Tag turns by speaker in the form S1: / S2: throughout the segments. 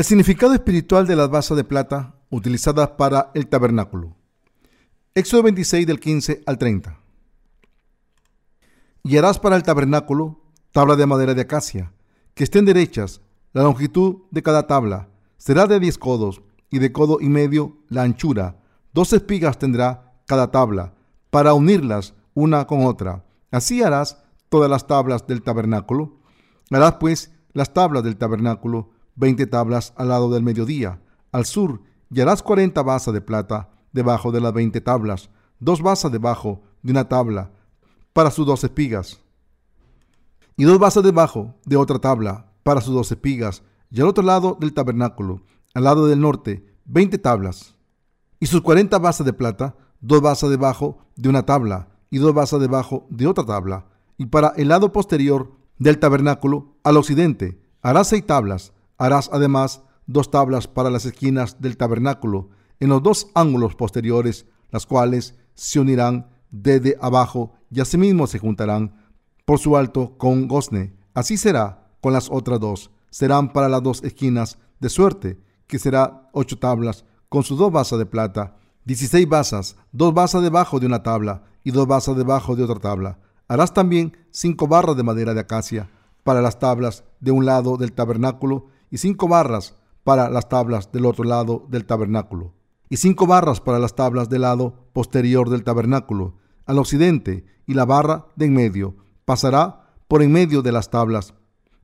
S1: El significado espiritual de las basas de plata utilizadas para el tabernáculo. Éxodo 26 del 15 al 30. Y harás para el tabernáculo tabla de madera de acacia, que estén derechas. La longitud de cada tabla será de diez codos, y de codo y medio la anchura. Dos espigas tendrá cada tabla, para unirlas una con otra. Así harás todas las tablas del tabernáculo. Harás pues las tablas del tabernáculo, veinte tablas al lado del mediodía, al sur, y harás cuarenta basas de plata debajo de las veinte tablas, dos basas debajo de una tabla, para sus dos espigas, y dos basas debajo de otra tabla, para sus dos espigas, y al otro lado del tabernáculo, al lado del norte, veinte tablas, y sus cuarenta basas de plata, dos basas debajo de una tabla, y dos basas debajo de otra tabla, y para el lado posterior del tabernáculo, al occidente, harás seis tablas, harás además dos tablas para las esquinas del tabernáculo, en los dos ángulos posteriores, las cuales se unirán desde abajo y asimismo se juntarán por su alto con gozne. Así será con las otras dos. Serán para las dos esquinas, de suerte que será ocho tablas, con sus dos basas de plata, dieciséis basas, dos basas debajo de una tabla y dos basas debajo de otra tabla. Harás también cinco barras de madera de acacia para las tablas de un lado del tabernáculo y cinco barras para las tablas del otro lado del tabernáculo y cinco barras para las tablas del lado posterior del tabernáculo, al occidente, y la barra de en medio pasará por en medio de las tablas,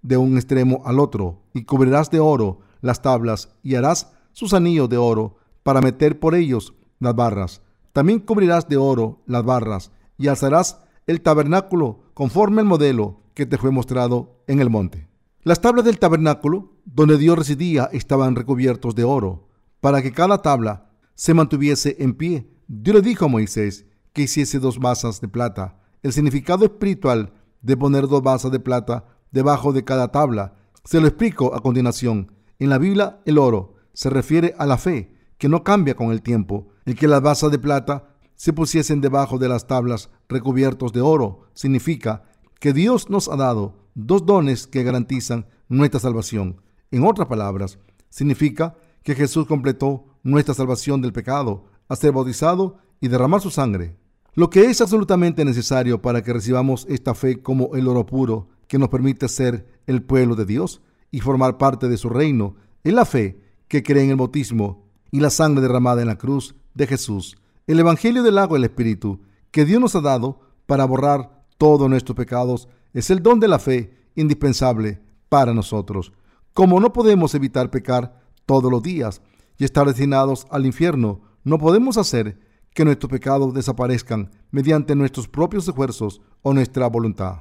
S1: de un extremo al otro, y cubrirás de oro las tablas, y harás sus anillos de oro para meter por ellos las barras. También cubrirás de oro las barras, y alzarás el tabernáculo conforme al modelo que te fue mostrado en el monte. Las tablas del tabernáculo, donde Dios residía, estaban recubiertos de oro, para que cada tabla se mantuviese en pie. Dios le dijo a Moisés que hiciese dos basas de plata. El significado espiritual de poner dos basas de plata debajo de cada tabla se lo explico a continuación. En la Biblia, el oro se refiere a la fe, que no cambia con el tiempo. El que las basas de plata se pusiesen debajo de las tablas recubiertos de oro significa que Dios nos ha dado dos dones que garantizan nuestra salvación. En otras palabras, significa que Jesús completó nuestra salvación del pecado, a ser bautizado y derramar su sangre. Lo que es absolutamente necesario para que recibamos esta fe como el oro puro que nos permite ser el pueblo de Dios y formar parte de su reino es la fe que cree en el bautismo y la sangre derramada en la cruz de Jesús, el Evangelio del agua y el Espíritu que Dios nos ha dado para borrar todos nuestros pecados es el don de la fe indispensable para nosotros. Como no podemos evitar pecar todos los días, y estar destinados al infierno. No podemos hacer que nuestros pecados desaparezcan mediante nuestros propios esfuerzos o nuestra voluntad.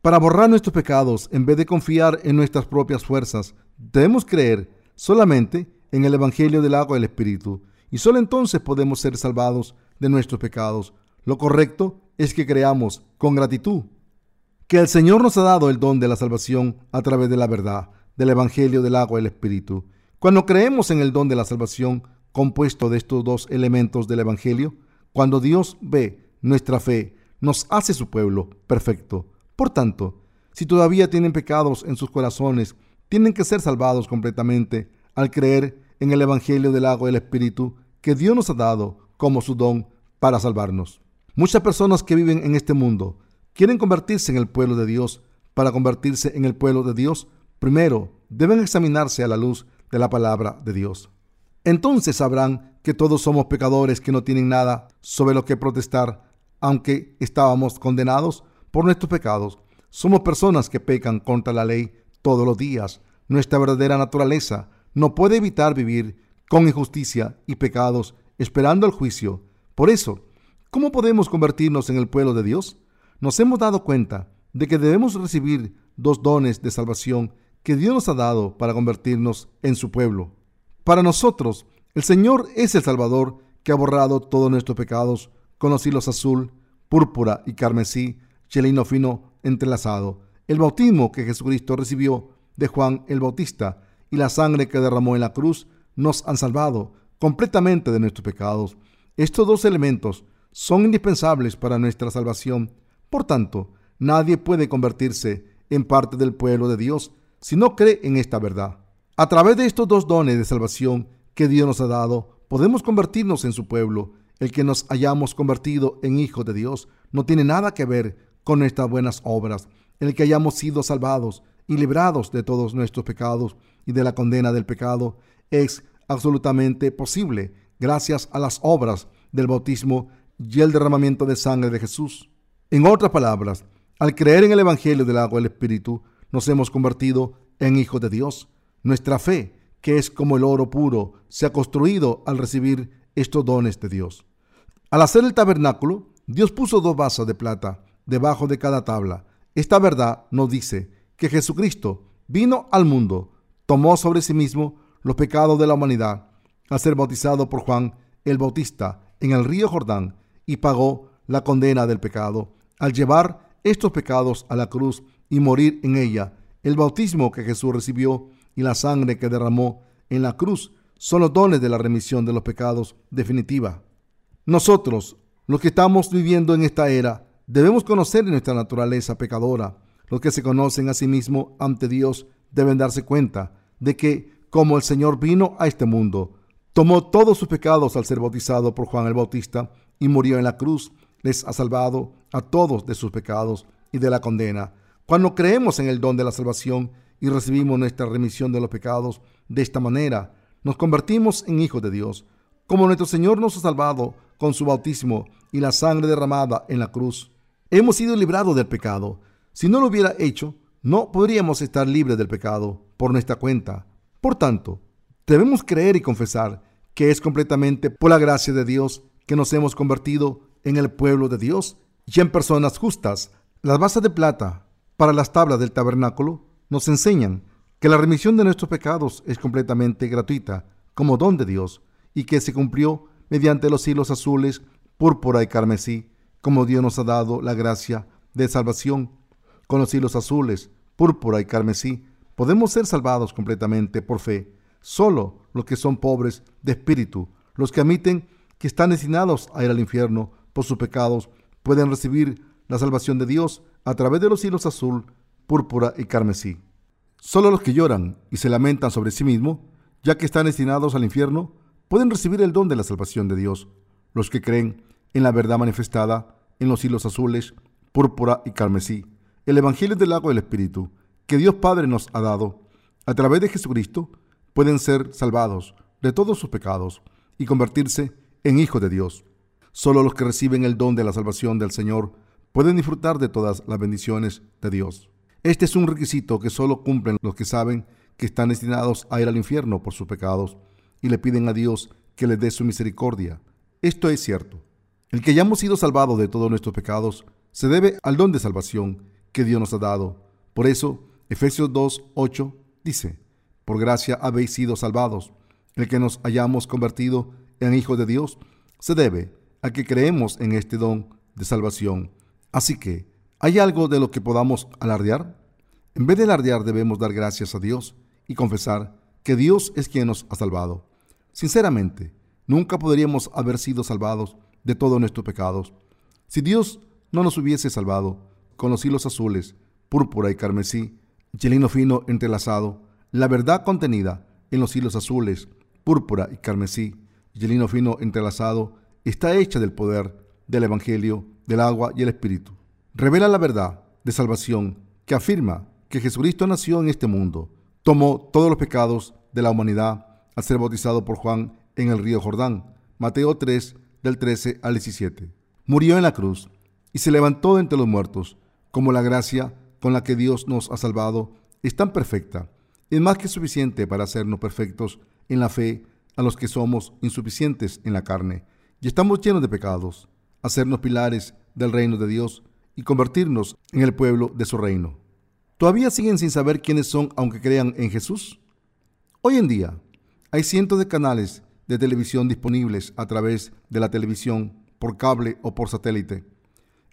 S1: Para borrar nuestros pecados, en vez de confiar en nuestras propias fuerzas, debemos creer solamente en el Evangelio del agua y el Espíritu, y solo entonces podemos ser salvados de nuestros pecados. Lo correcto es que creamos con gratitud que el Señor nos ha dado el don de la salvación a través de la verdad, del Evangelio del agua y el Espíritu. Cuando creemos en el don de la salvación compuesto de estos dos elementos del Evangelio, cuando Dios ve nuestra fe, nos hace su pueblo perfecto. Por tanto, si todavía tienen pecados en sus corazones, tienen que ser salvados completamente al creer en el Evangelio del agua y el Espíritu que Dios nos ha dado como su don para salvarnos. Muchas personas que viven en este mundo quieren convertirse en el pueblo de Dios. Para convertirse en el pueblo de Dios, primero deben examinarse a la luz de la palabra de Dios. Entonces sabrán que todos somos pecadores que no tienen nada sobre lo que protestar, aunque estábamos condenados por nuestros pecados. Somos personas que pecan contra la ley todos los días. Nuestra verdadera naturaleza no puede evitar vivir con injusticia y pecados esperando el juicio. Por eso, ¿cómo podemos convertirnos en el pueblo de Dios? Nos hemos dado cuenta de que debemos recibir dos dones de salvación que Dios nos ha dado para convertirnos en su pueblo. Para nosotros, el Señor es el Salvador que ha borrado todos nuestros pecados con los hilos azul, púrpura y carmesí, chelino fino entrelazado. El bautismo que Jesucristo recibió de Juan el Bautista y la sangre que derramó en la cruz nos han salvado completamente de nuestros pecados. Estos dos elementos son indispensables para nuestra salvación. Por tanto, nadie puede convertirse en parte del pueblo de Dios si no cree en esta verdad. A través de estos dos dones de salvación que Dios nos ha dado, podemos convertirnos en su pueblo. El que nos hayamos convertido en hijos de Dios no tiene nada que ver con nuestras buenas obras. El que hayamos sido salvados y librados de todos nuestros pecados y de la condena del pecado es absolutamente posible gracias a las obras del bautismo y el derramamiento de sangre de Jesús. En otras palabras, al creer en el Evangelio del agua y el Espíritu, nos hemos convertido en hijos de Dios. Nuestra fe, que es como el oro puro, se ha construido al recibir estos dones de Dios. Al hacer el tabernáculo, Dios puso dos vasos de plata debajo de cada tabla. Esta verdad nos dice que Jesucristo vino al mundo, tomó sobre sí mismo los pecados de la humanidad al ser bautizado por Juan el Bautista en el río Jordán y pagó la condena del pecado al llevar estos pecados a la cruz y morir en ella. El bautismo que Jesús recibió y la sangre que derramó en la cruz son los dones de la remisión de los pecados definitiva. Nosotros, los que estamos viviendo en esta era, debemos conocer nuestra naturaleza pecadora. Los que se conocen a sí mismos ante Dios deben darse cuenta de que, como el Señor vino a este mundo, tomó todos sus pecados al ser bautizado por Juan el Bautista y murió en la cruz, les ha salvado a todos de sus pecados y de la condena. Cuando creemos en el don de la salvación y recibimos nuestra remisión de los pecados de esta manera, nos convertimos en hijos de Dios. Como nuestro Señor nos ha salvado con su bautismo y la sangre derramada en la cruz, hemos sido librados del pecado. Si no lo hubiera hecho, no podríamos estar libres del pecado por nuestra cuenta. Por tanto, debemos creer y confesar que es completamente por la gracia de Dios que nos hemos convertido en el pueblo de Dios y en personas justas. Las bases de plata para las tablas del tabernáculo nos enseñan que la remisión de nuestros pecados es completamente gratuita como don de Dios y que se cumplió mediante los hilos azules, púrpura y carmesí, como Dios nos ha dado la gracia de salvación. Con los hilos azules, púrpura y carmesí, podemos ser salvados completamente por fe. Solo los que son pobres de espíritu, los que admiten que están destinados a ir al infierno por sus pecados, pueden recibir la salvación de Dios a través de los hilos azul, púrpura y carmesí. Solo los que lloran y se lamentan sobre sí mismos, ya que están destinados al infierno, pueden recibir el don de la salvación de Dios. Los que creen en la verdad manifestada en los hilos azules, púrpura y carmesí, el Evangelio del agua del Espíritu, que Dios Padre nos ha dado, a través de Jesucristo, pueden ser salvados de todos sus pecados y convertirse en hijos de Dios. Solo los que reciben el don de la salvación del Señor pueden disfrutar de todas las bendiciones de Dios. Este es un requisito que solo cumplen los que saben que están destinados a ir al infierno por sus pecados y le piden a Dios que les dé su misericordia. Esto es cierto. El que hayamos sido salvados de todos nuestros pecados se debe al don de salvación que Dios nos ha dado. Por eso, Efesios 2, 8 dice, por gracia habéis sido salvados. El que nos hayamos convertido en hijos de Dios se debe a que creemos en este don de salvación. Así que, ¿Hay algo de lo que podamos alardear? En vez de alardear debemos dar gracias a Dios y confesar que Dios es quien nos ha salvado. Sinceramente, nunca podríamos haber sido salvados de todos nuestros pecados si Dios no nos hubiese salvado con los hilos azules, púrpura y carmesí, chelino fino entrelazado, la verdad contenida en los hilos azules, púrpura y carmesí, chelino fino entrelazado, está hecha del poder del Evangelio, del agua y el Espíritu revela la verdad de salvación que afirma que Jesucristo nació en este mundo, tomó todos los pecados de la humanidad al ser bautizado por Juan en el río Jordán, Mateo 3 del 13 al 17. Murió en la cruz y se levantó entre los muertos, como la gracia con la que Dios nos ha salvado es tan perfecta, es más que suficiente para hacernos perfectos en la fe a los que somos insuficientes en la carne y estamos llenos de pecados, hacernos pilares del reino de Dios y convertirnos en el pueblo de su reino. ¿Todavía siguen sin saber quiénes son aunque crean en Jesús? Hoy en día hay cientos de canales de televisión disponibles a través de la televisión, por cable o por satélite.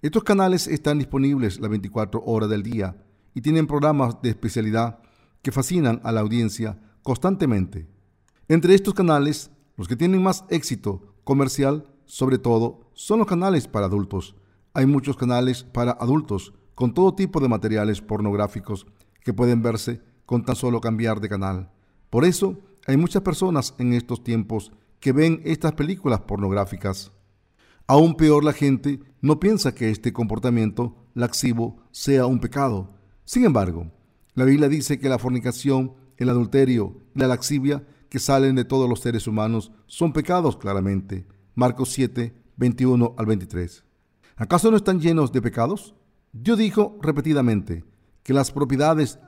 S1: Estos canales están disponibles las 24 horas del día y tienen programas de especialidad que fascinan a la audiencia constantemente. Entre estos canales, los que tienen más éxito comercial, sobre todo, son los canales para adultos, hay muchos canales para adultos con todo tipo de materiales pornográficos que pueden verse con tan solo cambiar de canal. Por eso hay muchas personas en estos tiempos que ven estas películas pornográficas. Aún peor la gente no piensa que este comportamiento laxivo sea un pecado. Sin embargo, la Biblia dice que la fornicación, el adulterio y la laxivia que salen de todos los seres humanos son pecados claramente. Marcos 7, 21 al 23. ¿Acaso no están llenos de pecados? Dios dijo repetidamente que las propiedades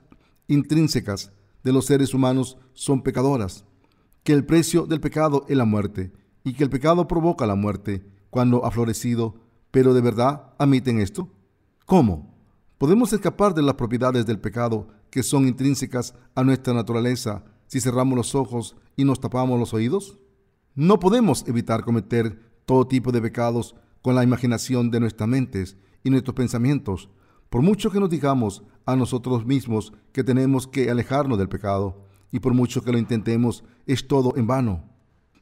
S1: intrínsecas de los seres humanos son pecadoras, que el precio del pecado es la muerte y que el pecado provoca la muerte cuando ha florecido, pero de verdad admiten esto? ¿Cómo? ¿Podemos escapar de las propiedades del pecado que son intrínsecas a nuestra naturaleza si cerramos los ojos y nos tapamos los oídos? No podemos evitar cometer todo tipo de pecados con la imaginación de nuestras mentes y nuestros pensamientos, por mucho que nos digamos a nosotros mismos que tenemos que alejarnos del pecado, y por mucho que lo intentemos, es todo en vano.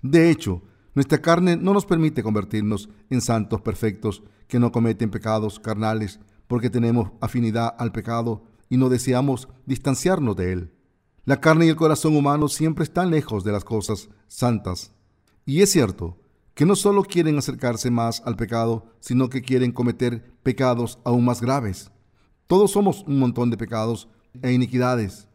S1: De hecho, nuestra carne no nos permite convertirnos en santos perfectos que no cometen pecados carnales, porque tenemos afinidad al pecado y no deseamos distanciarnos de él. La carne y el corazón humano siempre están lejos de las cosas santas. Y es cierto que no solo quieren acercarse más al pecado, sino que quieren cometer pecados aún más graves. Todos somos un montón de pecados e iniquidades.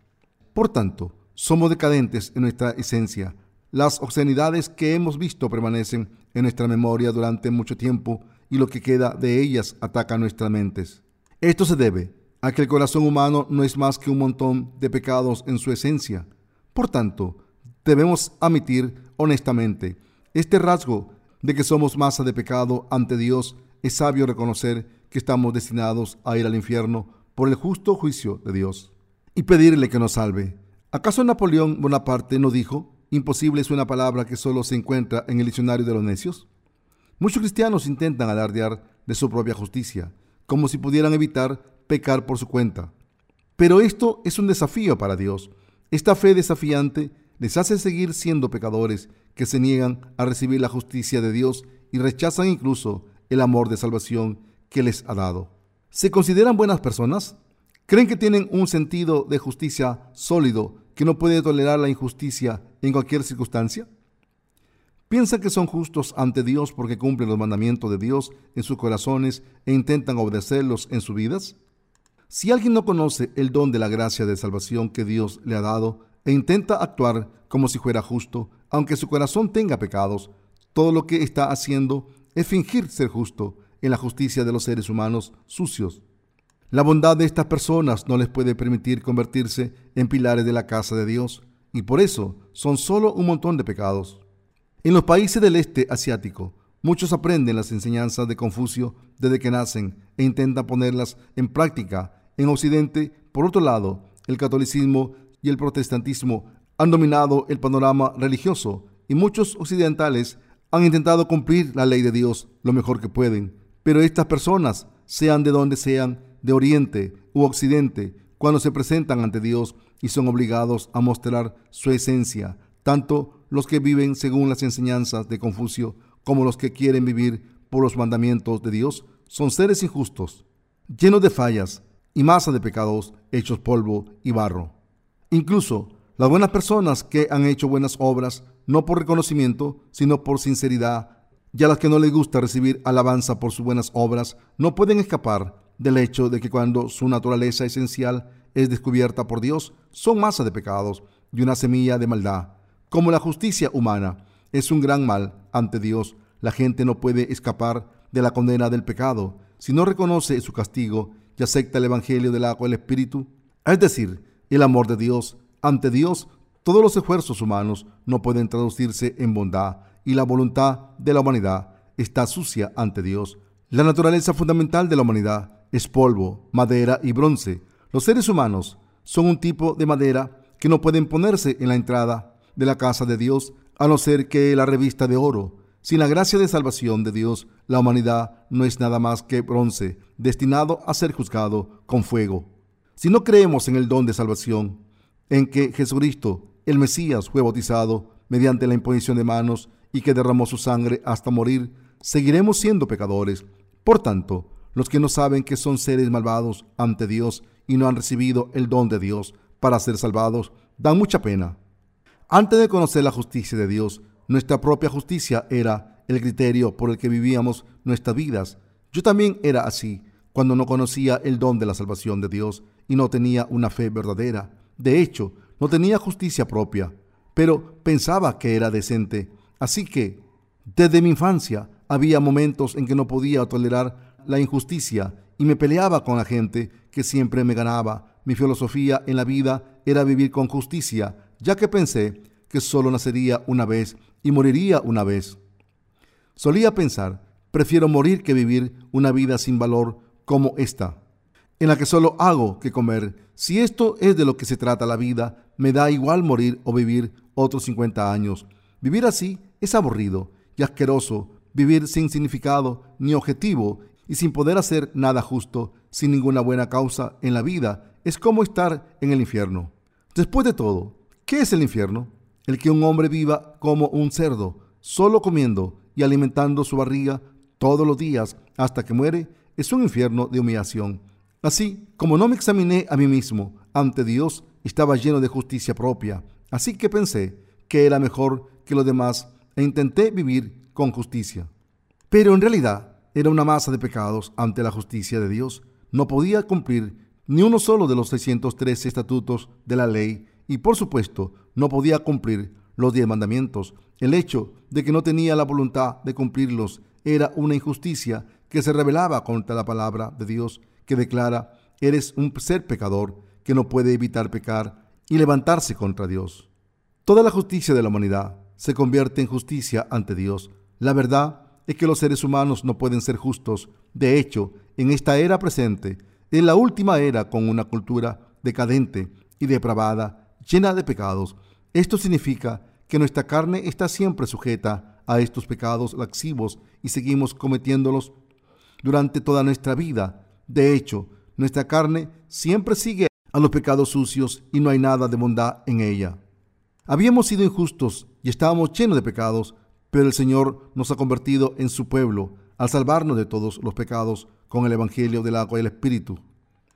S1: Por tanto, somos decadentes en nuestra esencia. Las obscenidades que hemos visto permanecen en nuestra memoria durante mucho tiempo y lo que queda de ellas ataca nuestras mentes. Esto se debe a que el corazón humano no es más que un montón de pecados en su esencia. Por tanto, debemos admitir honestamente este rasgo de que somos masa de pecado ante Dios. Es sabio reconocer que estamos destinados a ir al infierno por el justo juicio de Dios y pedirle que nos salve. ¿Acaso Napoleón Bonaparte no dijo, imposible es una palabra que solo se encuentra en el diccionario de los necios? Muchos cristianos intentan alardear de su propia justicia, como si pudieran evitar pecar por su cuenta. Pero esto es un desafío para Dios. Esta fe desafiante les hace seguir siendo pecadores que se niegan a recibir la justicia de Dios y rechazan incluso el amor de salvación que les ha dado. ¿Se consideran buenas personas? ¿Creen que tienen un sentido de justicia sólido que no puede tolerar la injusticia en cualquier circunstancia? ¿Piensan que son justos ante Dios porque cumplen los mandamientos de Dios en sus corazones e intentan obedecerlos en sus vidas? Si alguien no conoce el don de la gracia de salvación que Dios le ha dado e intenta actuar como si fuera justo, aunque su corazón tenga pecados, todo lo que está haciendo es fingir ser justo en la justicia de los seres humanos sucios. La bondad de estas personas no les puede permitir convertirse en pilares de la casa de Dios y por eso son solo un montón de pecados. En los países del este asiático, muchos aprenden las enseñanzas de Confucio desde que nacen e intentan ponerlas en práctica. En Occidente, por otro lado, el catolicismo y el protestantismo han dominado el panorama religioso y muchos occidentales han intentado cumplir la ley de Dios lo mejor que pueden. Pero estas personas, sean de donde sean, de Oriente u Occidente, cuando se presentan ante Dios y son obligados a mostrar su esencia, tanto los que viven según las enseñanzas de Confucio como los que quieren vivir por los mandamientos de Dios, son seres injustos, llenos de fallas y masa de pecados hechos polvo y barro. Incluso las buenas personas que han hecho buenas obras, no por reconocimiento, sino por sinceridad, y a las que no les gusta recibir alabanza por sus buenas obras, no pueden escapar del hecho de que cuando su naturaleza esencial es descubierta por Dios, son masa de pecados y una semilla de maldad. Como la justicia humana es un gran mal ante Dios, la gente no puede escapar de la condena del pecado si no reconoce su castigo y acepta el Evangelio del agua y el Espíritu, es decir, el amor de Dios. Ante Dios, todos los esfuerzos humanos no pueden traducirse en bondad y la voluntad de la humanidad está sucia ante Dios. La naturaleza fundamental de la humanidad es polvo, madera y bronce. Los seres humanos son un tipo de madera que no pueden ponerse en la entrada de la casa de Dios a no ser que la revista de oro. Sin la gracia de salvación de Dios, la humanidad no es nada más que bronce, destinado a ser juzgado con fuego. Si no creemos en el don de salvación, en que Jesucristo, el Mesías, fue bautizado mediante la imposición de manos y que derramó su sangre hasta morir, seguiremos siendo pecadores. Por tanto, los que no saben que son seres malvados ante Dios y no han recibido el don de Dios para ser salvados, dan mucha pena. Antes de conocer la justicia de Dios, nuestra propia justicia era el criterio por el que vivíamos nuestras vidas. Yo también era así cuando no conocía el don de la salvación de Dios y no tenía una fe verdadera. De hecho, no tenía justicia propia, pero pensaba que era decente. Así que, desde mi infancia, había momentos en que no podía tolerar la injusticia y me peleaba con la gente que siempre me ganaba. Mi filosofía en la vida era vivir con justicia, ya que pensé que solo nacería una vez y moriría una vez. Solía pensar, prefiero morir que vivir una vida sin valor como esta, en la que solo hago que comer. Si esto es de lo que se trata la vida, me da igual morir o vivir otros 50 años. Vivir así es aburrido y asqueroso, vivir sin significado ni objetivo y sin poder hacer nada justo, sin ninguna buena causa en la vida, es como estar en el infierno. Después de todo, ¿qué es el infierno? El que un hombre viva como un cerdo, solo comiendo y alimentando su barriga todos los días hasta que muere, es un infierno de humillación. Así, como no me examiné a mí mismo ante Dios, estaba lleno de justicia propia. Así que pensé que era mejor que los demás e intenté vivir con justicia. Pero en realidad era una masa de pecados ante la justicia de Dios. No podía cumplir ni uno solo de los 613 estatutos de la ley y por supuesto no podía cumplir los diez mandamientos. El hecho de que no tenía la voluntad de cumplirlos era una injusticia que se rebelaba contra la palabra de Dios que declara, eres un ser pecador que no puede evitar pecar y levantarse contra Dios. Toda la justicia de la humanidad se convierte en justicia ante Dios. La verdad es que los seres humanos no pueden ser justos. De hecho, en esta era presente, en la última era con una cultura decadente y depravada, llena de pecados. Esto significa que nuestra carne está siempre sujeta a estos pecados laxivos y seguimos cometiéndolos durante toda nuestra vida. De hecho, nuestra carne siempre sigue a los pecados sucios y no hay nada de bondad en ella. Habíamos sido injustos y estábamos llenos de pecados, pero el Señor nos ha convertido en su pueblo al salvarnos de todos los pecados con el Evangelio del agua y el Espíritu.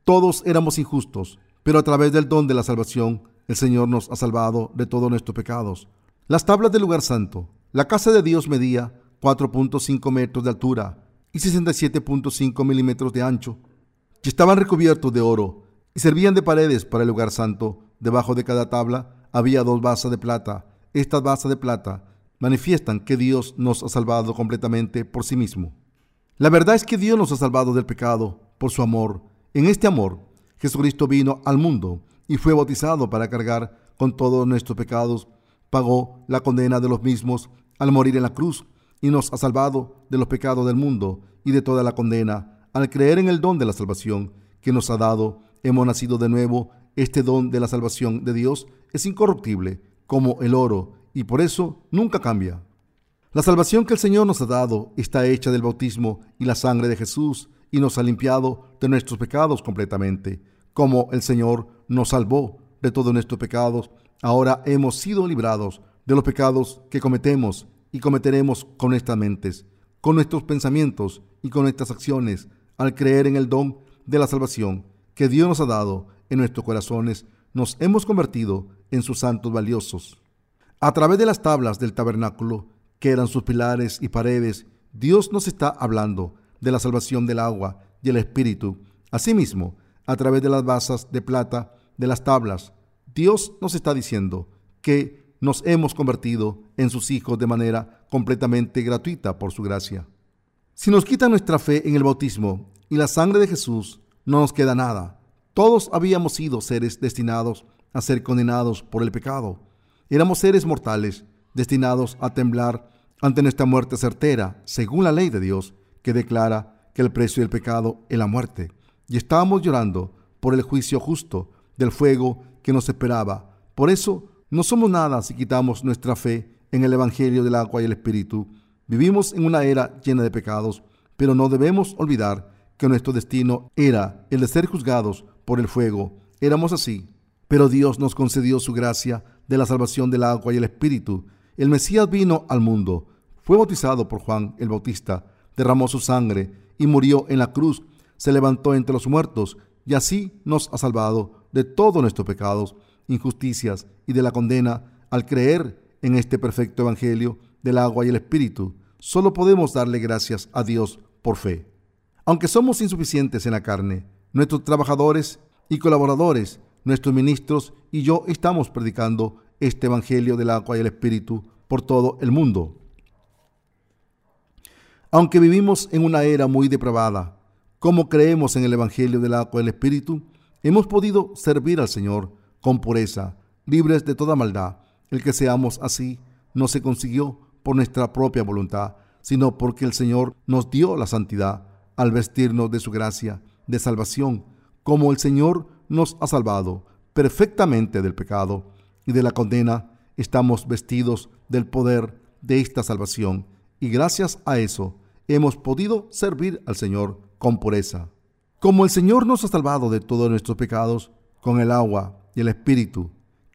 S1: Todos éramos injustos, pero a través del don de la salvación, el Señor nos ha salvado de todos nuestros pecados. Las tablas del lugar santo. La casa de Dios medía 4.5 metros de altura y 67.5 milímetros de ancho, y estaban recubiertos de oro, y servían de paredes para el lugar santo. Debajo de cada tabla había dos basas de plata. Estas basas de plata manifiestan que Dios nos ha salvado completamente por sí mismo. La verdad es que Dios nos ha salvado del pecado por su amor. En este amor, Jesucristo vino al mundo y fue bautizado para cargar con todos nuestros pecados, pagó la condena de los mismos al morir en la cruz y nos ha salvado de los pecados del mundo y de toda la condena. Al creer en el don de la salvación que nos ha dado, hemos nacido de nuevo. Este don de la salvación de Dios es incorruptible como el oro y por eso nunca cambia. La salvación que el Señor nos ha dado está hecha del bautismo y la sangre de Jesús y nos ha limpiado de nuestros pecados completamente. Como el Señor nos salvó de todos nuestros pecados, ahora hemos sido librados de los pecados que cometemos y cometeremos con nuestras mentes, con nuestros pensamientos y con nuestras acciones, al creer en el don de la salvación que Dios nos ha dado en nuestros corazones, nos hemos convertido en sus santos valiosos. A través de las tablas del tabernáculo, que eran sus pilares y paredes, Dios nos está hablando de la salvación del agua y el espíritu. Asimismo, a través de las basas de plata de las tablas, Dios nos está diciendo que nos hemos convertido en sus hijos de manera completamente gratuita por su gracia. Si nos quita nuestra fe en el bautismo y la sangre de Jesús, no nos queda nada. Todos habíamos sido seres destinados a ser condenados por el pecado Éramos seres mortales, destinados a temblar ante nuestra muerte certera, según la ley de Dios, que declara que el precio del pecado es la muerte. Y estábamos llorando por el juicio justo del fuego que nos esperaba. Por eso no somos nada si quitamos nuestra fe en el Evangelio del agua y el Espíritu. Vivimos en una era llena de pecados, pero no debemos olvidar que nuestro destino era el de ser juzgados por el fuego. Éramos así, pero Dios nos concedió su gracia de la salvación del agua y el Espíritu. El Mesías vino al mundo, fue bautizado por Juan el Bautista, derramó su sangre y murió en la cruz, se levantó entre los muertos y así nos ha salvado de todos nuestros pecados, injusticias y de la condena Al creer en este perfecto Evangelio del agua y el Espíritu, solo podemos darle gracias a Dios por fe. Aunque somos insuficientes en la carne, nuestros trabajadores y colaboradores, nuestros ministros y yo estamos predicando este Evangelio del agua y el Espíritu por todo el mundo. Aunque vivimos en una era muy depravada, como creemos en el Evangelio del agua y el Espíritu, hemos podido servir al Señor con pureza, libres de toda maldad. El que seamos así no se consiguió por nuestra propia voluntad, sino porque el Señor nos dio la santidad al vestirnos de su gracia de salvación, como el Señor nos ha salvado perfectamente del pecado y de la condena, estamos vestidos del poder de esta salvación y gracias a eso hemos podido servir al Señor con pureza. Como el Señor nos ha salvado de todos nuestros pecados con el agua y el Espíritu,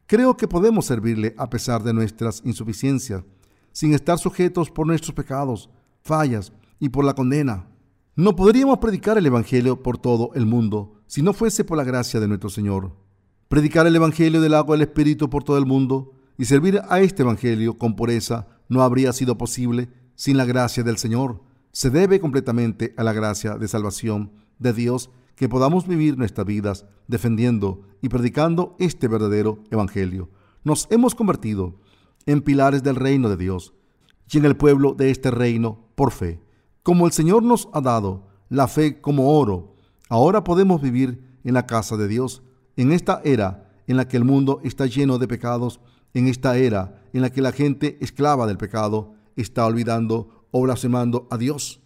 S1: creo que podemos servirle a pesar de nuestras insuficiencias, sin estar sujetos por nuestros pecados, fallas y por la condena. No podríamos predicar el Evangelio por todo el mundo si no fuese por la gracia de nuestro Señor. Predicar el Evangelio del agua y el Espíritu por todo el mundo y servir a este Evangelio con pureza no habría sido posible sin la gracia del Señor. Se debe completamente a la gracia de salvación de Dios que podamos vivir nuestras vidas defendiendo y predicando este verdadero Evangelio. Nos hemos convertido en pilares del reino de Dios y en el pueblo de este reino por fe. Como el Señor nos ha dado la fe como oro, ahora podemos vivir en la casa de Dios, en esta era en la que el mundo está lleno de pecados, en esta era en la que la gente esclava del pecado está olvidando o blasfemando a Dios.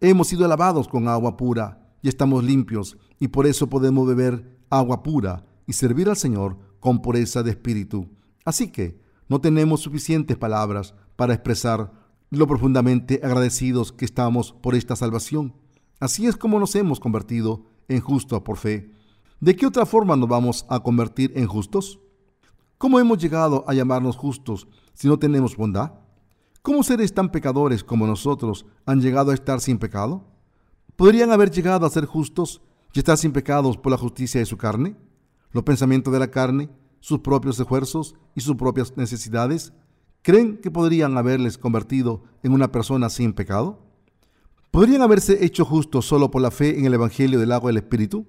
S1: Hemos sido lavados con agua pura y estamos limpios y por eso podemos beber agua pura y servir al Señor con pureza de espíritu. Así que no tenemos suficientes palabras para expresar lo profundamente agradecidos que estamos por esta salvación. Así es como nos hemos convertido en justos por fe. ¿De qué otra forma nos vamos a convertir en justos? ¿Cómo hemos llegado a llamarnos justos si no tenemos bondad? ¿Cómo seres tan pecadores como nosotros han llegado a estar sin pecado? ¿Podrían haber llegado a ser justos y estar sin pecados por la justicia de su carne? Los pensamientos de la carne, sus propios esfuerzos y sus propias necesidades, ¿creen que podrían haberles convertido en una persona sin pecado? ¿Podrían haberse hecho justos solo por la fe en el Evangelio del agua del Espíritu?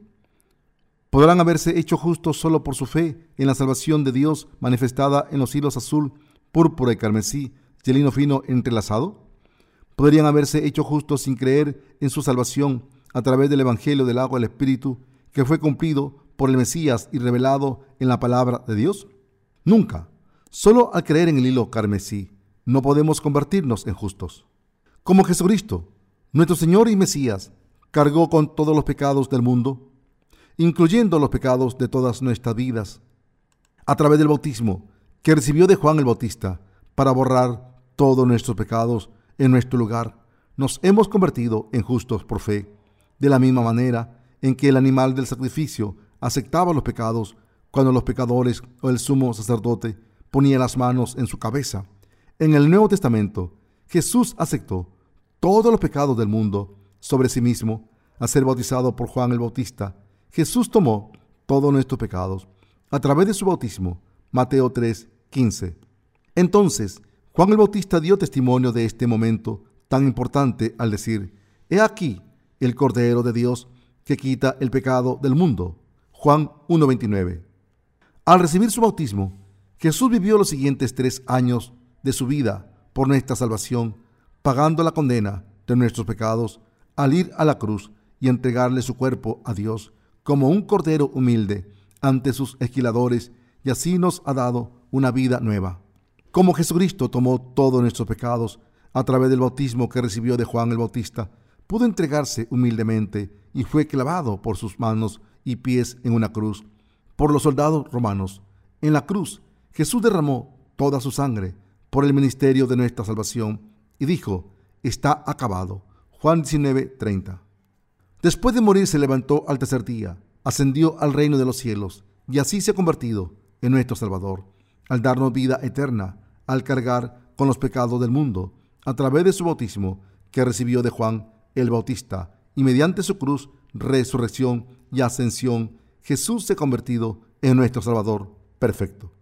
S1: ¿Podrán haberse hecho justos solo por su fe en la salvación de Dios manifestada en los hilos azul, púrpura y carmesí y el lino fino entrelazado? Podrían haberse hecho justos sin creer en su salvación a través del Evangelio del agua del Espíritu que fue cumplido por el Mesías y revelado en la palabra de Dios? Nunca. Solo al creer en el hilo carmesí no podemos convertirnos en justos. Como Jesucristo, nuestro Señor y Mesías, cargó con todos los pecados del mundo, incluyendo los pecados de todas nuestras vidas, a través del bautismo que recibió de Juan el Bautista para borrar todos nuestros pecados en nuestro lugar, nos hemos convertido en justos por fe, de la misma manera en que el animal del sacrificio aceptaba los pecados cuando los pecadores o el sumo sacerdote ponía las manos en su cabeza. En el Nuevo Testamento, Jesús aceptó todos los pecados del mundo sobre sí mismo al ser bautizado por Juan el Bautista. Jesús tomó todos nuestros pecados a través de su bautismo. Mateo 3, 15. Entonces, Juan el Bautista dio testimonio de este momento tan importante al decir, He aquí el Cordero de Dios que quita el pecado del mundo. Juan 1.29. Al recibir su bautismo, Jesús vivió los siguientes tres años de su vida por nuestra salvación, pagando la condena de nuestros pecados al ir a la cruz y entregarle su cuerpo a Dios como un cordero humilde ante sus esquiladores y así nos ha dado una vida nueva. Como Jesucristo tomó todos nuestros pecados a través del bautismo que recibió de Juan el Bautista, pudo entregarse humildemente y fue clavado por sus manos y pies en una cruz por los soldados romanos. En la cruz, Jesús derramó toda su sangre por el ministerio de nuestra salvación y dijo, está acabado. Juan 19:30. Después de morir se levantó al tercer día, ascendió al reino de los cielos y así se ha convertido en nuestro Salvador al darnos vida eterna, al cargar con los pecados del mundo, a través de su bautismo que recibió de Juan el Bautista, y mediante su cruz, resurrección y ascensión, Jesús se ha convertido en nuestro Salvador perfecto.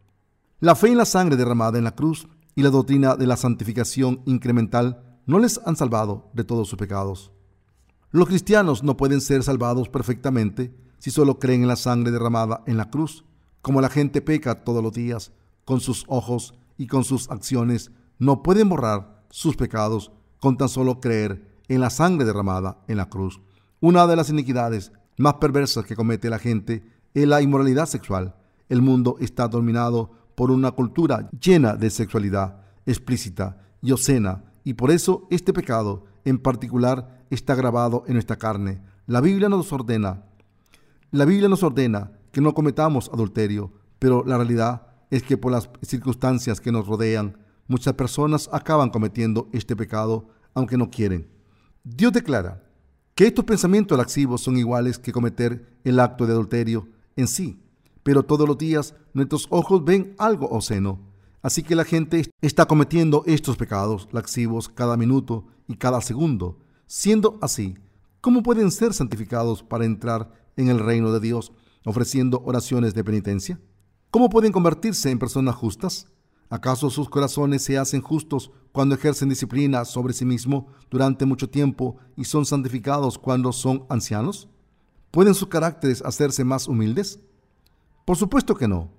S1: La fe en la sangre derramada en la cruz y la doctrina de la santificación incremental no les han salvado de todos sus pecados. Los cristianos no pueden ser salvados perfectamente si solo creen en la sangre derramada en la cruz. Como la gente peca todos los días, con sus ojos y con sus acciones, no pueden borrar sus pecados con tan solo creer en la sangre derramada en la cruz. Una de las iniquidades más perversas que comete la gente es la inmoralidad sexual. El mundo está dominado por una cultura llena de sexualidad explícita y obscena, y por eso este pecado en particular está grabado en nuestra carne. La Biblia nos ordena, la Biblia nos ordena que no cometamos adulterio, pero la realidad es que por las circunstancias que nos rodean, muchas personas acaban cometiendo este pecado aunque no quieren. Dios declara que estos pensamientos laxivos son iguales que cometer el acto de adulterio en sí pero todos los días nuestros ojos ven algo obsceno. Así que la gente está cometiendo estos pecados laxivos cada minuto y cada segundo. Siendo así, ¿cómo pueden ser santificados para entrar en el reino de Dios ofreciendo oraciones de penitencia? ¿Cómo pueden convertirse en personas justas? ¿Acaso sus corazones se hacen justos cuando ejercen disciplina sobre sí mismos durante mucho tiempo y son santificados cuando son ancianos? ¿Pueden sus caracteres hacerse más humildes? Por supuesto que no.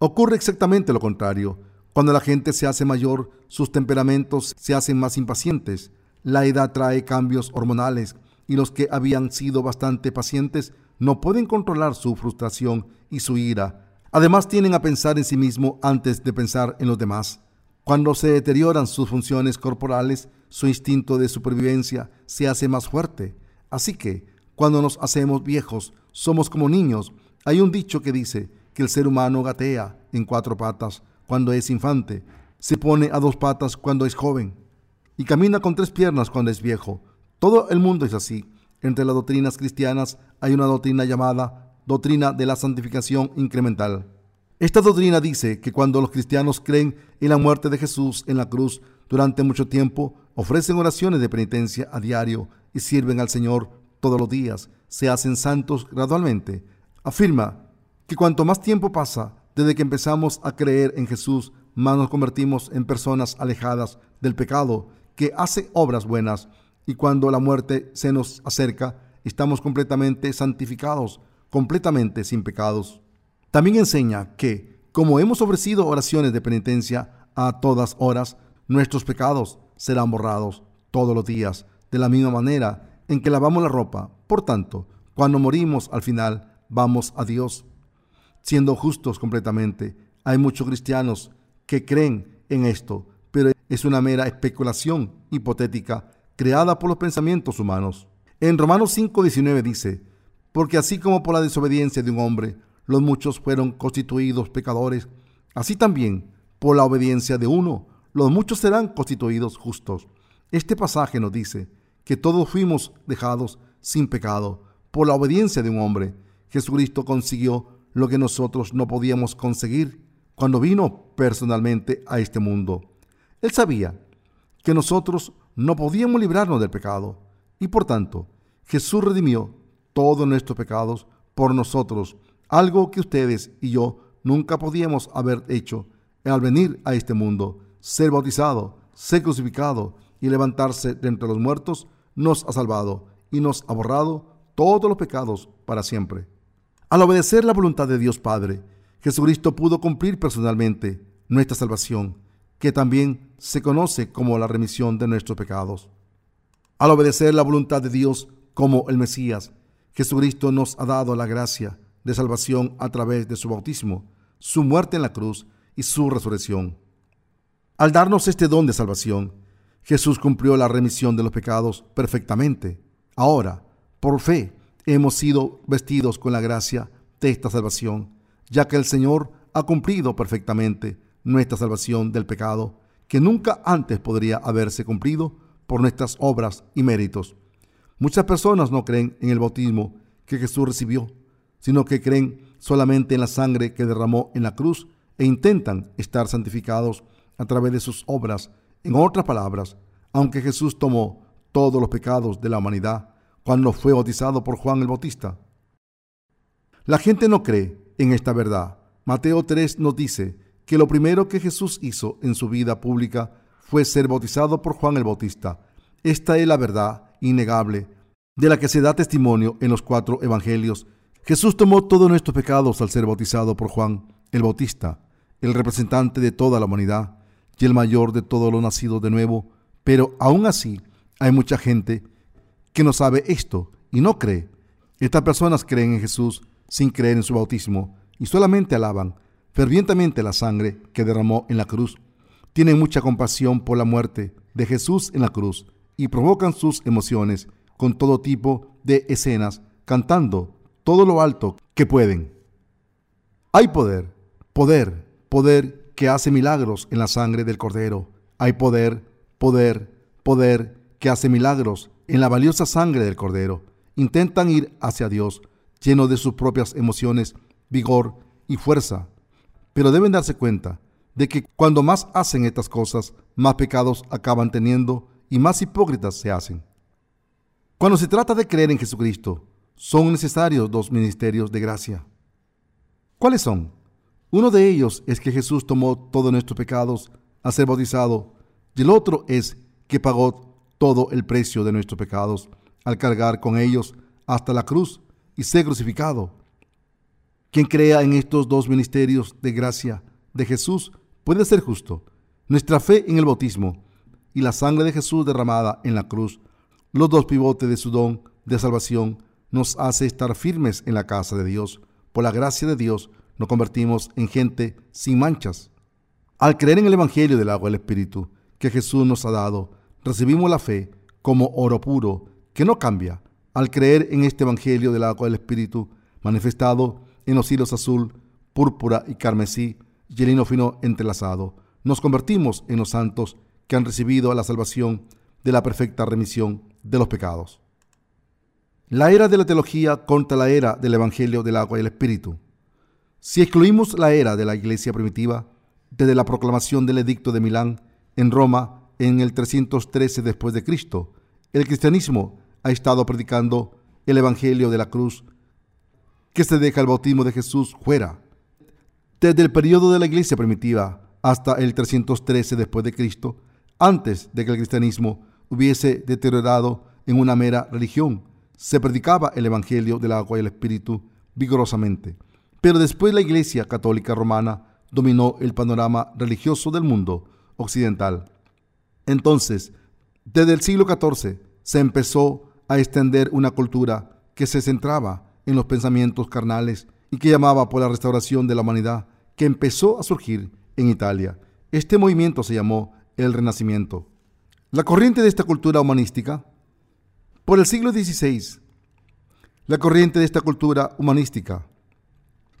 S1: Ocurre exactamente lo contrario. Cuando la gente se hace mayor, sus temperamentos se hacen más impacientes. La edad trae cambios hormonales y los que habían sido bastante pacientes no pueden controlar su frustración y su ira. Además tienen a pensar en sí mismo antes de pensar en los demás. Cuando se deterioran sus funciones corporales, su instinto de supervivencia se hace más fuerte. Así que, cuando nos hacemos viejos, somos como niños hay un dicho que dice que el ser humano gatea en cuatro patas cuando es infante, se pone a dos patas cuando es joven y camina con tres piernas cuando es viejo. Todo el mundo es así. Entre las doctrinas cristianas hay una doctrina llamada doctrina de la santificación incremental. Esta doctrina dice que cuando los cristianos creen en la muerte de Jesús en la cruz durante mucho tiempo, ofrecen oraciones de penitencia a diario y sirven al Señor todos los días, se hacen santos gradualmente, afirma que cuanto más tiempo pasa desde que empezamos a creer en Jesús, más nos convertimos en personas alejadas del pecado, que hace obras buenas, y cuando la muerte se nos acerca, estamos completamente santificados, completamente sin pecados. También enseña que, como hemos ofrecido oraciones de penitencia a todas horas, nuestros pecados serán borrados todos los días, de la misma manera en que lavamos la ropa. Por tanto, cuando morimos al final, vamos a Dios. Siendo justos completamente, hay muchos cristianos que creen en esto, pero es una mera especulación hipotética creada por los pensamientos humanos. En Romanos 5:19 dice, porque así como por la desobediencia de un hombre los muchos fueron constituidos pecadores, así también por la obediencia de uno los muchos serán constituidos justos. Este pasaje nos dice que todos fuimos dejados sin pecado por la obediencia de un hombre Jesucristo consiguió lo que nosotros no podíamos conseguir cuando vino personalmente a este mundo. Él sabía que nosotros no podíamos librarnos del pecado y por tanto Jesús redimió todos nuestros pecados por nosotros, algo que ustedes y yo nunca podíamos haber hecho al venir a este mundo, ser bautizado, ser crucificado y levantarse de entre los muertos, nos ha salvado y nos ha borrado todos los pecados para siempre. Al obedecer la voluntad de Dios Padre, Jesucristo pudo cumplir personalmente nuestra salvación, que también se conoce como la remisión de nuestros pecados. Al obedecer la voluntad de Dios como el Mesías, Jesucristo nos ha dado la gracia de salvación a través de su bautismo, su muerte en la cruz y su resurrección. Al darnos este don de salvación, Jesús cumplió la remisión de los pecados perfectamente. Ahora, por fe, hemos sido vestidos con la gracia de esta salvación, ya que el Señor ha cumplido perfectamente nuestra salvación del pecado, que nunca antes podría haberse cumplido por nuestras obras y méritos. Muchas personas no creen en el bautismo que Jesús recibió, sino que creen solamente en la sangre que derramó en la cruz e intentan estar santificados a través de sus obras. En otras palabras, aunque Jesús tomó todos los pecados de la humanidad, cuando fue bautizado por Juan el Bautista. La gente no cree en esta verdad. Mateo 3 nos dice que lo primero que Jesús hizo en su vida pública fue ser bautizado por Juan el Bautista. Esta es la verdad innegable de la que se da testimonio en los cuatro evangelios. Jesús tomó todos nuestros pecados al ser bautizado por Juan el Bautista, el representante de toda la humanidad y el mayor de todos los nacidos de nuevo. Pero aún así hay mucha gente que no sabe esto y no cree. Estas personas creen en Jesús sin creer en su bautismo y solamente alaban fervientemente la sangre que derramó en la cruz. Tienen mucha compasión por la muerte de Jesús en la cruz y provocan sus emociones con todo tipo de escenas, cantando todo lo alto que pueden. Hay poder, poder, poder que hace milagros en la sangre del Cordero. Hay poder, poder, poder que hace milagros en la valiosa sangre del Cordero. Intentan ir hacia Dios lleno de sus propias emociones, vigor y fuerza. Pero deben darse cuenta de que cuando más hacen estas cosas, más pecados acaban teniendo y más hipócritas se hacen. Cuando se trata de creer en Jesucristo, son necesarios dos ministerios de gracia. ¿Cuáles son? Uno de ellos es que Jesús tomó todos nuestros pecados a ser bautizado y el otro es que pagó todo el precio de nuestros pecados al cargar con ellos hasta la cruz y ser crucificado. Quien crea en estos dos ministerios de gracia de Jesús puede ser justo. Nuestra fe en el bautismo y la sangre de Jesús derramada en la cruz, los dos pivotes de su don de salvación, nos hace estar firmes en la casa de Dios. Por la gracia de Dios nos convertimos en gente sin manchas. Al creer en el Evangelio del agua del Espíritu que Jesús nos ha dado, recibimos la fe como oro puro que no cambia, al creer en este Evangelio del agua del Espíritu, manifestado en los hilos azul, púrpura y carmesí, y el fino entrelazado, nos convertimos en los santos que han recibido la salvación de la perfecta remisión de los pecados. La era de la teología contra la era del Evangelio del agua y el Espíritu. Si excluimos la era de la iglesia primitiva, desde la proclamación del edicto de Milán en Roma en el 313 después de Cristo, el cristianismo ha estado predicando el Evangelio de la cruz, que se deja el bautismo de Jesús fuera. Desde el periodo de la iglesia primitiva hasta el 313 después de Cristo, antes de que el cristianismo hubiese deteriorado en una mera religión, se predicaba el Evangelio del agua y el Espíritu vigorosamente. Pero después la Iglesia Católica Romana dominó el panorama religioso del mundo occidental. Entonces, desde el siglo XIV se empezó a extender una cultura que se centraba en los pensamientos carnales y que llamaba por la restauración de la humanidad, que empezó a surgir en Italia. Este movimiento se llamó el Renacimiento. La corriente de esta cultura humanística, por el siglo XVI, la corriente de esta cultura humanística,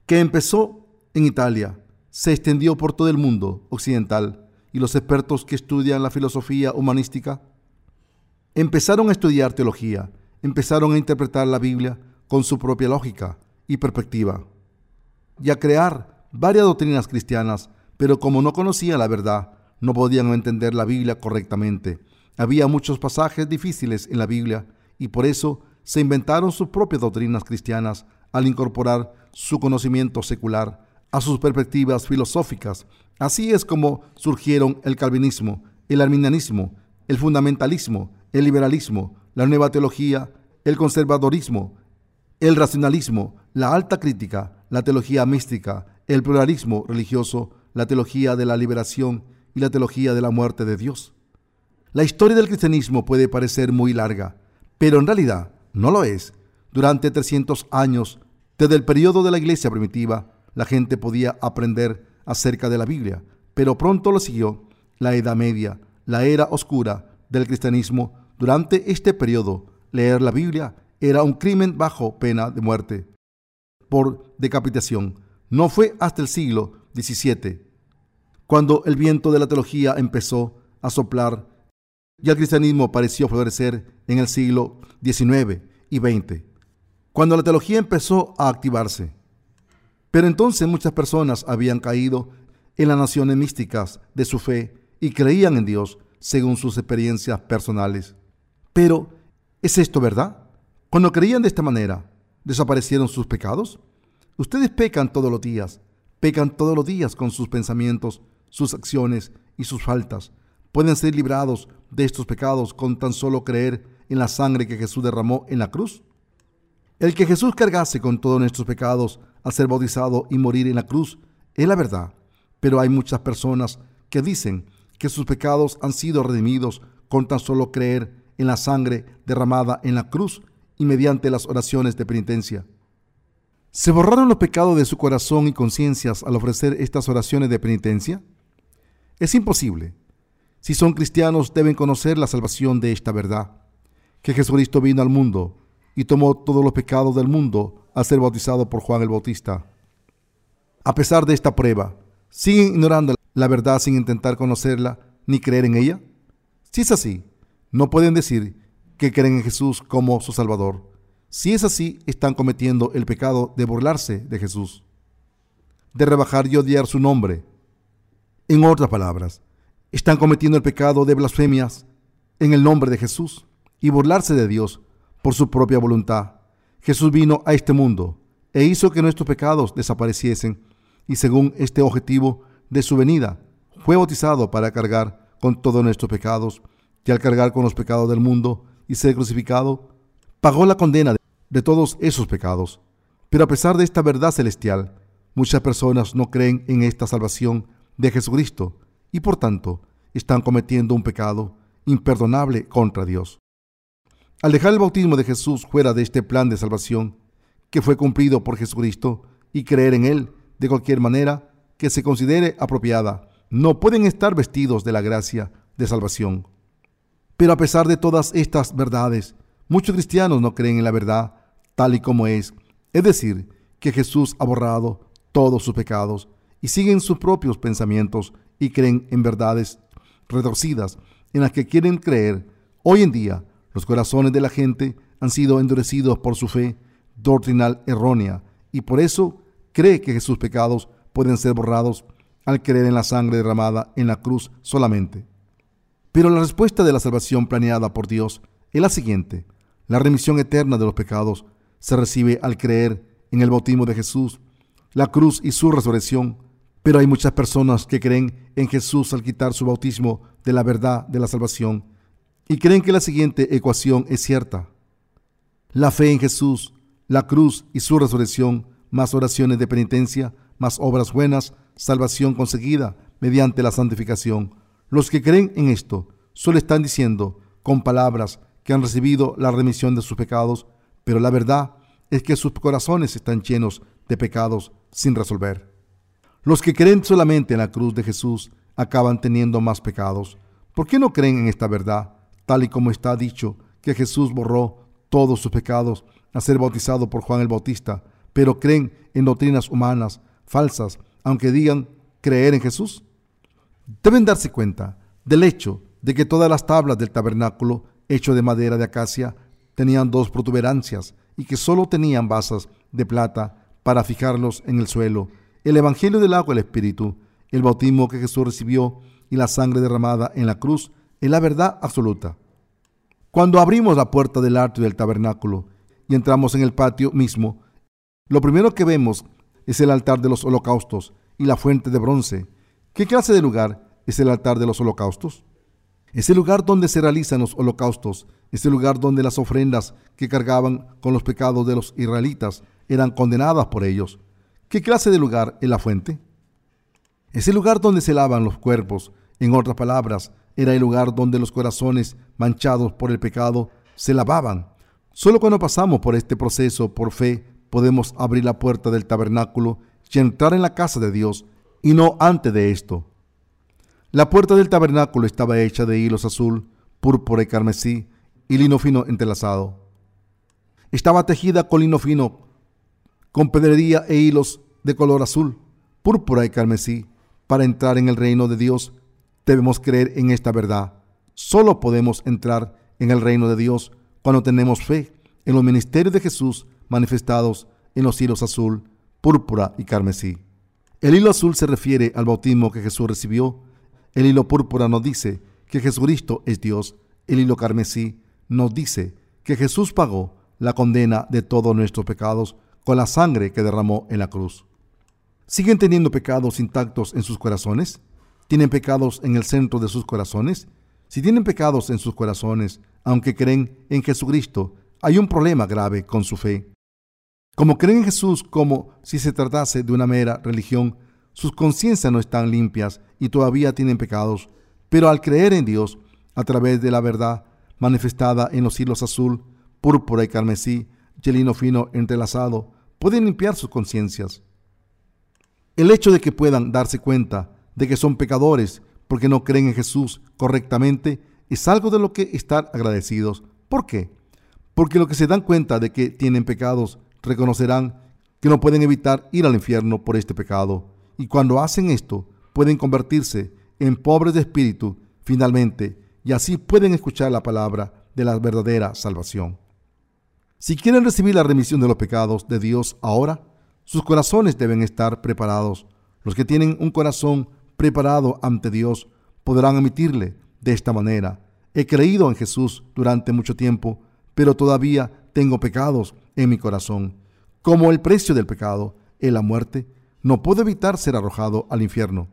S1: que empezó en Italia, se extendió por todo el mundo occidental y los expertos que estudian la filosofía humanística empezaron a estudiar teología, empezaron a interpretar la Biblia con su propia lógica y perspectiva, y a crear varias doctrinas cristianas, pero como no conocían la verdad, no podían entender la Biblia correctamente. Había muchos pasajes difíciles en la Biblia y por eso se inventaron sus propias doctrinas cristianas al incorporar su conocimiento secular a sus perspectivas filosóficas. Así es como surgieron el calvinismo, el arminianismo, el fundamentalismo, el liberalismo, la nueva teología, el conservadorismo, el racionalismo, la alta crítica, la teología mística, el pluralismo religioso, la teología de la liberación la teología de la muerte de Dios. La historia del cristianismo puede parecer muy larga, pero en realidad no lo es. Durante 300 años, desde el periodo de la iglesia primitiva, la gente podía aprender acerca de la Biblia, pero pronto lo siguió la Edad Media, la era oscura del cristianismo durante este periodo, leer la Biblia era un crimen bajo pena de muerte por decapitación. No fue hasta el siglo XVII, cuando el viento de la teología empezó a soplar y el cristianismo pareció florecer en el siglo XIX y XX, cuando la teología empezó a activarse. Pero entonces muchas personas habían caído en las naciones místicas de su fe y creían en Dios según sus experiencias personales. Pero, ¿es esto verdad? Cuando creían de esta manera, ¿desaparecieron sus pecados? Ustedes pecan todos los días, pecan todos los días con sus pensamientos, sus acciones y sus faltas. Pueden ser librados de estos pecados con tan solo creer en la sangre que Jesús derramó en la cruz. El que Jesús cargase con todos nuestros pecados al ser bautizado y morir en la cruz es la verdad, pero hay muchas personas que dicen que sus pecados han sido redimidos con tan solo creer en la sangre derramada en la cruz y mediante las oraciones de penitencia. ¿Se borraron los pecados de su corazón y conciencias al ofrecer estas oraciones de penitencia? Es imposible. Si son cristianos deben conocer la salvación de esta verdad, que Jesucristo vino al mundo y tomó todos los pecados del mundo al ser bautizado por Juan el Bautista. A pesar de esta prueba, ¿siguen ignorando la verdad sin intentar conocerla ni creer en ella? Si es así, no pueden decir que creen en Jesús como su Salvador. Si es así, están cometiendo el pecado de burlarse de Jesús, de rebajar y odiar su nombre. En otras palabras, están cometiendo el pecado de blasfemias en el nombre de Jesús y burlarse de Dios por su propia voluntad. Jesús vino a este mundo e hizo que nuestros pecados desapareciesen y según este objetivo de su venida, fue bautizado para cargar con todos nuestros pecados y al cargar con los pecados del mundo y ser crucificado, pagó la condena de todos esos pecados. Pero a pesar de esta verdad celestial, muchas personas no creen en esta salvación de Jesucristo y por tanto están cometiendo un pecado imperdonable contra Dios. Al dejar el bautismo de Jesús fuera de este plan de salvación que fue cumplido por Jesucristo y creer en Él de cualquier manera que se considere apropiada, no pueden estar vestidos de la gracia de salvación. Pero a pesar de todas estas verdades, muchos cristianos no creen en la verdad tal y como es, es decir, que Jesús ha borrado todos sus pecados y siguen sus propios pensamientos y creen en verdades retorcidas en las que quieren creer. Hoy en día, los corazones de la gente han sido endurecidos por su fe doctrinal errónea y por eso cree que sus pecados pueden ser borrados al creer en la sangre derramada en la cruz solamente. Pero la respuesta de la salvación planeada por Dios es la siguiente. La remisión eterna de los pecados se recibe al creer en el bautismo de Jesús, la cruz y su resurrección. Pero hay muchas personas que creen en Jesús al quitar su bautismo de la verdad de la salvación y creen que la siguiente ecuación es cierta. La fe en Jesús, la cruz y su resurrección, más oraciones de penitencia, más obras buenas, salvación conseguida mediante la santificación. Los que creen en esto solo están diciendo con palabras que han recibido la remisión de sus pecados, pero la verdad es que sus corazones están llenos de pecados sin resolver. Los que creen solamente en la cruz de Jesús acaban teniendo más pecados. ¿Por qué no creen en esta verdad, tal y como está dicho, que Jesús borró todos sus pecados al ser bautizado por Juan el Bautista, pero creen en doctrinas humanas falsas, aunque digan creer en Jesús? Deben darse cuenta del hecho de que todas las tablas del tabernáculo, hecho de madera de acacia, tenían dos protuberancias y que solo tenían basas de plata para fijarlos en el suelo. El Evangelio del agua y el Espíritu, el bautismo que Jesús recibió y la sangre derramada en la cruz es la verdad absoluta. Cuando abrimos la puerta del atrio del tabernáculo y entramos en el patio mismo, lo primero que vemos es el altar de los holocaustos y la fuente de bronce. ¿Qué clase de lugar es el altar de los holocaustos? Es el lugar donde se realizan los holocaustos, es el lugar donde las ofrendas que cargaban con los pecados de los israelitas eran condenadas por ellos. ¿Qué clase de lugar es la fuente? Es el lugar donde se lavan los cuerpos. En otras palabras, era el lugar donde los corazones manchados por el pecado se lavaban. Solo cuando pasamos por este proceso por fe podemos abrir la puerta del tabernáculo y entrar en la casa de Dios, y no antes de esto. La puerta del tabernáculo estaba hecha de hilos azul, púrpura y carmesí, y lino fino entrelazado. Estaba tejida con lino fino, con pedrería e hilos de color azul, púrpura y carmesí. Para entrar en el reino de Dios debemos creer en esta verdad. Solo podemos entrar en el reino de Dios cuando tenemos fe en los ministerios de Jesús manifestados en los hilos azul, púrpura y carmesí. El hilo azul se refiere al bautismo que Jesús recibió. El hilo púrpura nos dice que Jesucristo es Dios. El hilo carmesí nos dice que Jesús pagó la condena de todos nuestros pecados con la sangre que derramó en la cruz. ¿Siguen teniendo pecados intactos en sus corazones? ¿Tienen pecados en el centro de sus corazones? Si tienen pecados en sus corazones, aunque creen en Jesucristo, hay un problema grave con su fe. Como creen en Jesús como si se tratase de una mera religión, sus conciencias no están limpias y todavía tienen pecados, pero al creer en Dios, a través de la verdad manifestada en los hilos azul, púrpura y carmesí, y fino entrelazado, pueden limpiar sus conciencias. El hecho de que puedan darse cuenta de que son pecadores porque no creen en Jesús correctamente es algo de lo que estar agradecidos. ¿Por qué? Porque lo que se dan cuenta de que tienen pecados, reconocerán que no pueden evitar ir al infierno por este pecado. Y cuando hacen esto, pueden convertirse en pobres de espíritu finalmente, y así pueden escuchar la palabra de la verdadera salvación. Si quieren recibir la remisión de los pecados de Dios ahora, sus corazones deben estar preparados. Los que tienen un corazón preparado ante Dios podrán emitirle de esta manera. He creído en Jesús durante mucho tiempo, pero todavía tengo pecados en mi corazón. Como el precio del pecado es la muerte, no puedo evitar ser arrojado al infierno.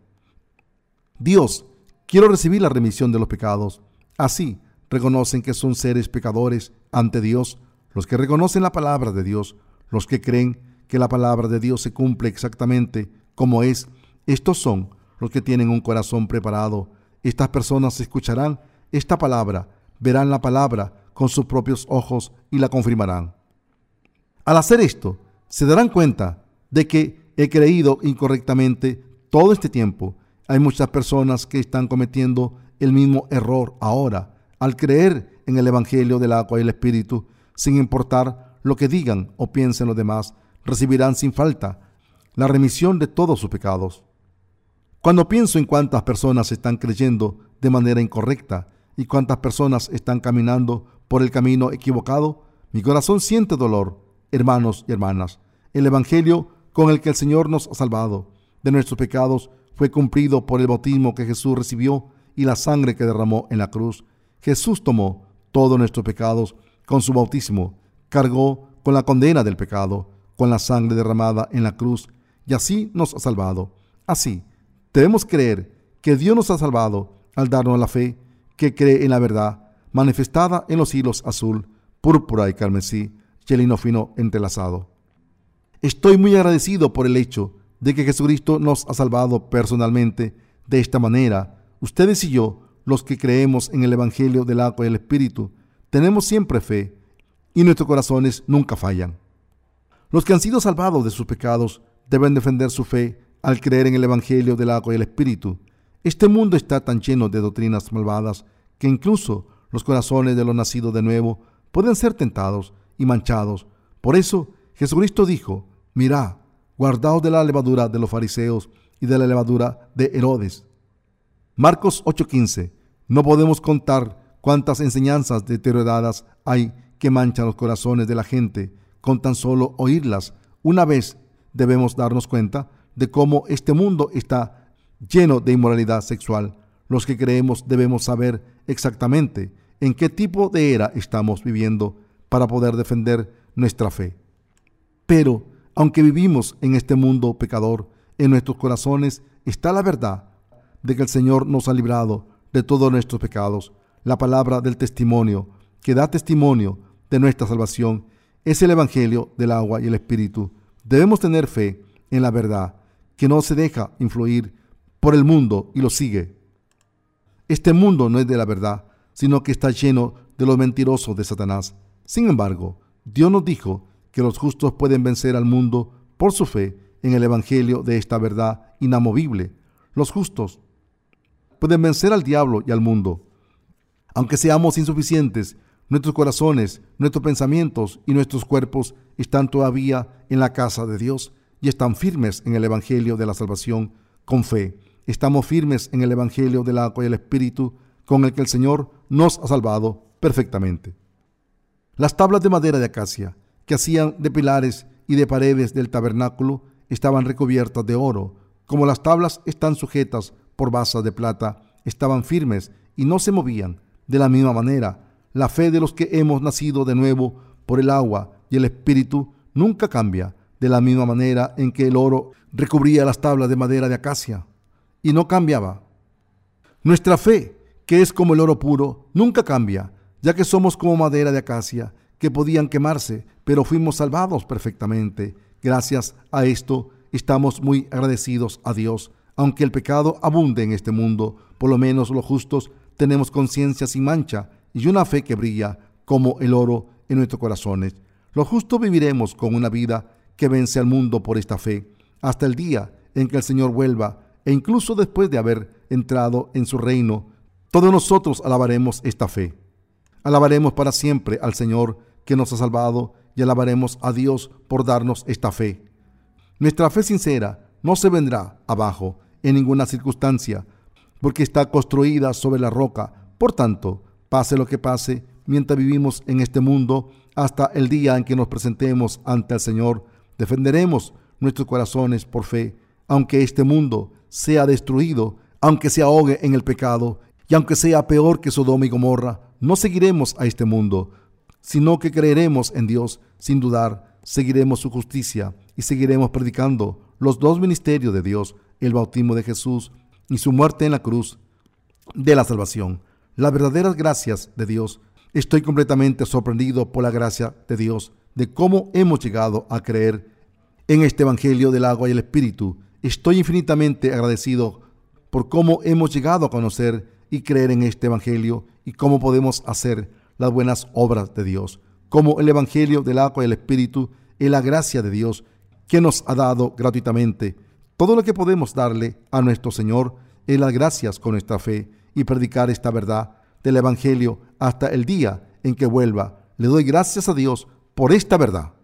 S1: Dios, quiero recibir la remisión de los pecados. Así reconocen que son seres pecadores ante Dios, los que reconocen la palabra de Dios, los que creen que la palabra de Dios se cumple exactamente como es, estos son los que tienen un corazón preparado. Estas personas escucharán esta palabra, verán la palabra con sus propios ojos y la confirmarán. Al hacer esto, se darán cuenta de que he creído incorrectamente todo este tiempo. Hay muchas personas que están cometiendo el mismo error ahora al creer en el Evangelio del agua y el Espíritu, sin importar lo que digan o piensen los demás recibirán sin falta la remisión de todos sus pecados. Cuando pienso en cuántas personas están creyendo de manera incorrecta y cuántas personas están caminando por el camino equivocado, mi corazón siente dolor, hermanos y hermanas. El Evangelio con el que el Señor nos ha salvado de nuestros pecados fue cumplido por el bautismo que Jesús recibió y la sangre que derramó en la cruz. Jesús tomó todos nuestros pecados con su bautismo, cargó con la condena del pecado con la sangre derramada en la cruz y así nos ha salvado. Así, debemos creer que Dios nos ha salvado al darnos la fe que cree en la verdad manifestada en los hilos azul, púrpura y carmesí y el hino fino entrelazado. Estoy muy agradecido por el hecho de que Jesucristo nos ha salvado personalmente de esta manera. Ustedes y yo, los que creemos en el Evangelio del agua y el Espíritu, tenemos siempre fe y nuestros corazones nunca fallan. Los que han sido salvados de sus pecados deben defender su fe al creer en el Evangelio del agua y el Espíritu. Este mundo está tan lleno de doctrinas malvadas que incluso los corazones de los nacidos de nuevo pueden ser tentados y manchados. Por eso Jesucristo dijo, mirad, guardaos de la levadura de los fariseos y de la levadura de Herodes. Marcos 8:15. No podemos contar cuántas enseñanzas deterioradas hay que manchan los corazones de la gente con tan solo oírlas. Una vez debemos darnos cuenta de cómo este mundo está lleno de inmoralidad sexual. Los que creemos debemos saber exactamente en qué tipo de era estamos viviendo para poder defender nuestra fe. Pero, aunque vivimos en este mundo pecador, en nuestros corazones está la verdad de que el Señor nos ha librado de todos nuestros pecados. La palabra del testimonio que da testimonio de nuestra salvación es el Evangelio del agua y el Espíritu. Debemos tener fe en la verdad, que no se deja influir por el mundo y lo sigue. Este mundo no es de la verdad, sino que está lleno de los mentirosos de Satanás. Sin embargo, Dios nos dijo que los justos pueden vencer al mundo por su fe en el Evangelio de esta verdad inamovible. Los justos pueden vencer al diablo y al mundo. Aunque seamos insuficientes Nuestros corazones, nuestros pensamientos y nuestros cuerpos están todavía en la casa de Dios y están firmes en el Evangelio de la salvación con fe. Estamos firmes en el Evangelio del agua y el Espíritu con el que el Señor nos ha salvado perfectamente. Las tablas de madera de acacia que hacían de pilares y de paredes del tabernáculo estaban recubiertas de oro. Como las tablas están sujetas por basas de plata, estaban firmes y no se movían. De la misma manera, la fe de los que hemos nacido de nuevo por el agua y el Espíritu nunca cambia. de la misma manera en que el oro recubría las tablas de madera de acacia y no cambiaba. Nuestra fe, que es como el oro puro, nunca cambia, ya que somos como madera de acacia, que podían quemarse, pero fuimos salvados perfectamente. Gracias a esto estamos muy agradecidos a Dios. Aunque el pecado abunde en este mundo, por lo menos los justos tenemos conciencia sin mancha y una fe que brilla como el oro en nuestros corazones. Los justos viviremos con una vida que vence al mundo por esta fe, hasta el día en que el Señor vuelva, e incluso después de haber entrado en su reino, todos nosotros alabaremos esta fe. Alabaremos para siempre al Señor que nos ha salvado y alabaremos a Dios por darnos esta fe. Nuestra fe sincera no se vendrá abajo en ninguna circunstancia, porque está construida sobre la roca. Por tanto, pase lo que pase, mientras vivimos en este mundo, hasta el día en que nos presentemos ante el Señor, defenderemos nuestros corazones por fe, aunque este mundo sea destruido, aunque se ahogue en el pecado, y aunque sea peor que Sodoma y Gomorra, no seguiremos a este mundo, sino que creeremos en Dios sin dudar, seguiremos su justicia y seguiremos predicando los dos ministerios de Dios, el bautismo de Jesús y su muerte en la cruz de la salvación. Las verdaderas gracias de Dios. Estoy completamente sorprendido por la gracia de Dios, de cómo hemos llegado a creer en este Evangelio del agua y el Espíritu. Estoy infinitamente agradecido por cómo hemos llegado a conocer y creer en este Evangelio y cómo podemos hacer las buenas obras de Dios, como el Evangelio del agua y el Espíritu es la gracia de Dios que nos ha dado gratuitamente. Todo lo que podemos darle a nuestro Señor es las gracias con nuestra fe y predicar esta verdad del Evangelio hasta el día en que vuelva. Le doy gracias a Dios por esta verdad.